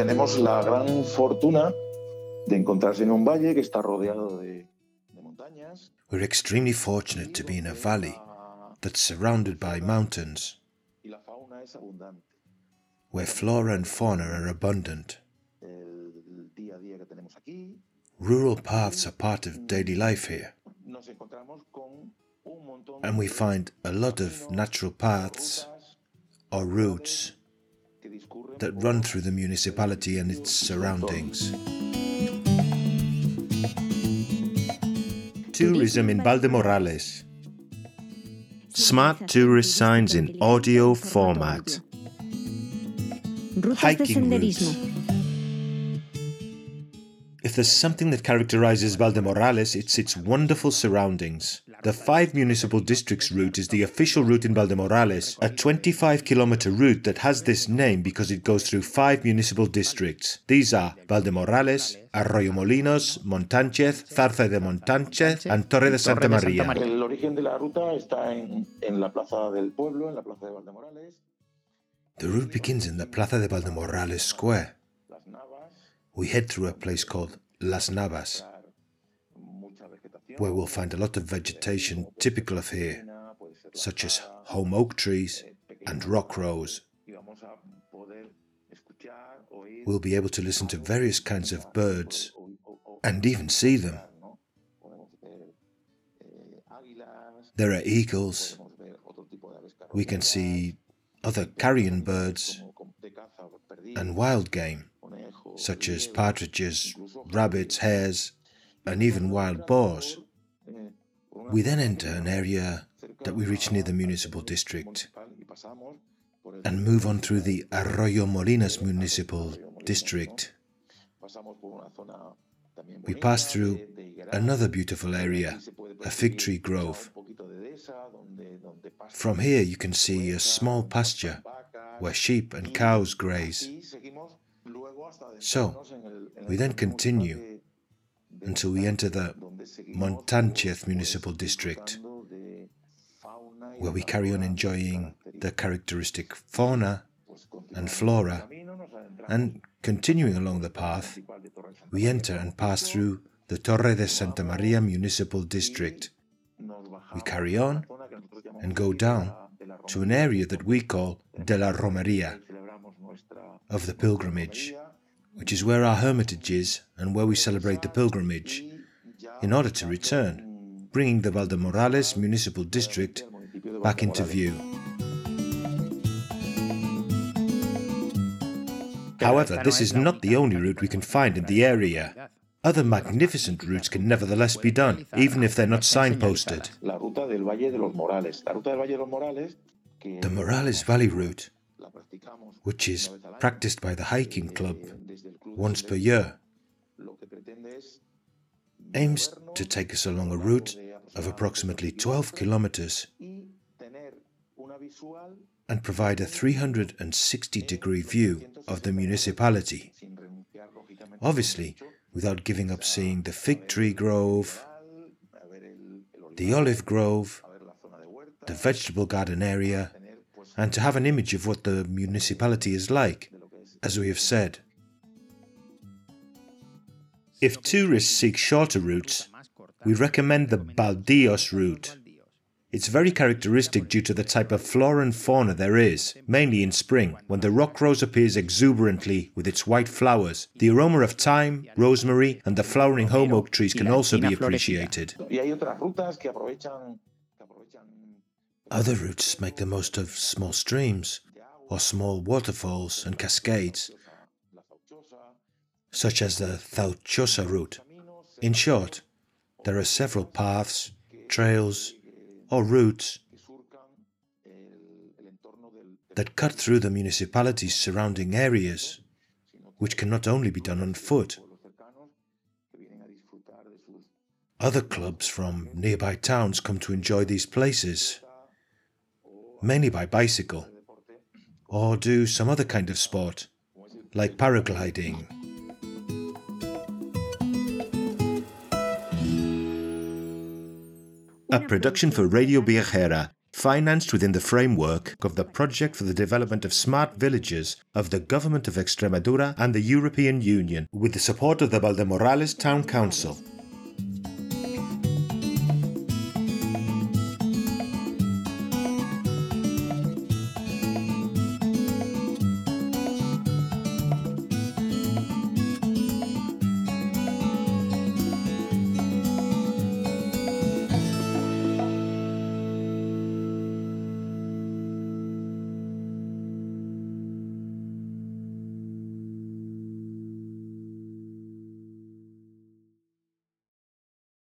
tenemos la gran fortuna de encontrarse en un valle que está rodeado de, de montañas. We're extremely fortunate to be in a valley that's surrounded by mountains, Y la fauna es abundante. where flora and fauna are abundant. El día a día que tenemos aquí, Rural paths are part of daily life here, nos encontramos con un montón and we find a lot of natural paths or routes that run through the municipality and its surroundings. Tourism in Valdemorales. Smart tourist signs in audio format. De Hiking routes. If there's something that characterizes Valdemorales, it's its wonderful surroundings. The five municipal districts route is the official route in Valdemorales, a 25 kilometer route that has this name because it goes through five municipal districts. These are Valdemorales, Arroyomolinos, Montánchez, Zarza de Montánchez, and Torre de Santa Torre de Santa María. María. El origen de la ruta está en, en la plaza del pueblo, en la plaza de Valdemorales, The route begins in the Plaza de Valdemorales Square. We head through a place called Las Navas, mucha vegetación, where we'll find a lot of vegetation typical of here, such as holm oak trees and rock rose. We'll be able to listen to various kinds of birds and even see them. There are eagles. We can see other carrion birds and wild game, such as partridges, rabbits, hares, and even wild boars. We then enter an area that we reach near the municipal district and move on through the Arroyomolinos municipal district. We pass through another beautiful area, a fig tree grove. From here, you can see a small pasture where sheep and cows graze So, we then continue until we enter the Montánchez Municipal District, where we carry on enjoying the characteristic fauna and flora, and continuing along the path, we enter and pass through the Torre de Santa Maria Municipal District. We carry on and go down to an area that we call de la Romería, of the pilgrimage, which is where our hermitage is and where we celebrate the pilgrimage, in order to return, bringing the Valdemorales Municipal District al municipio de back into view. However, this is not the only route we can find in the area. Other magnificent routes can nevertheless be done, even if they're not signposted. La ruta del Valle de los Morales. La ruta del Valle de los Morales, que The Morales Valley route, which is una vez al año, practiced by the hiking club once per year, aims to take us along a route of approximately 12 12 kilometers and provide a 360 degree view of the municipality, obviously without giving up seeing the fig tree grove, the olive grove, the vegetable garden area, and to have an image of what the municipality is like, as we have said. If tourists seek shorter routes, we recommend the Baldios route. It's very characteristic due to the type of flora and fauna there is, mainly in spring, when the rock rose appears exuberantly with its white flowers. The aroma of thyme, rosemary, and the flowering holm oak trees can also be appreciated. y hay otras rutas que aprovechan que aprovechan Other routes make the most of small streams or small waterfalls and cascades, such as the Thauchosa route. In short, there are several paths, trails, or routes that cut through the municipality's surrounding areas, which can not only be done on foot. Other clubs from nearby towns come to enjoy these places, mainly by bicycle, or do some other kind of sport, like paragliding. A production for Radio Viajera, financed within the framework of the Project for the Development of Smart Villages of the Government of Extremadura and the European Union, with the support of the Valdemorales Town Council.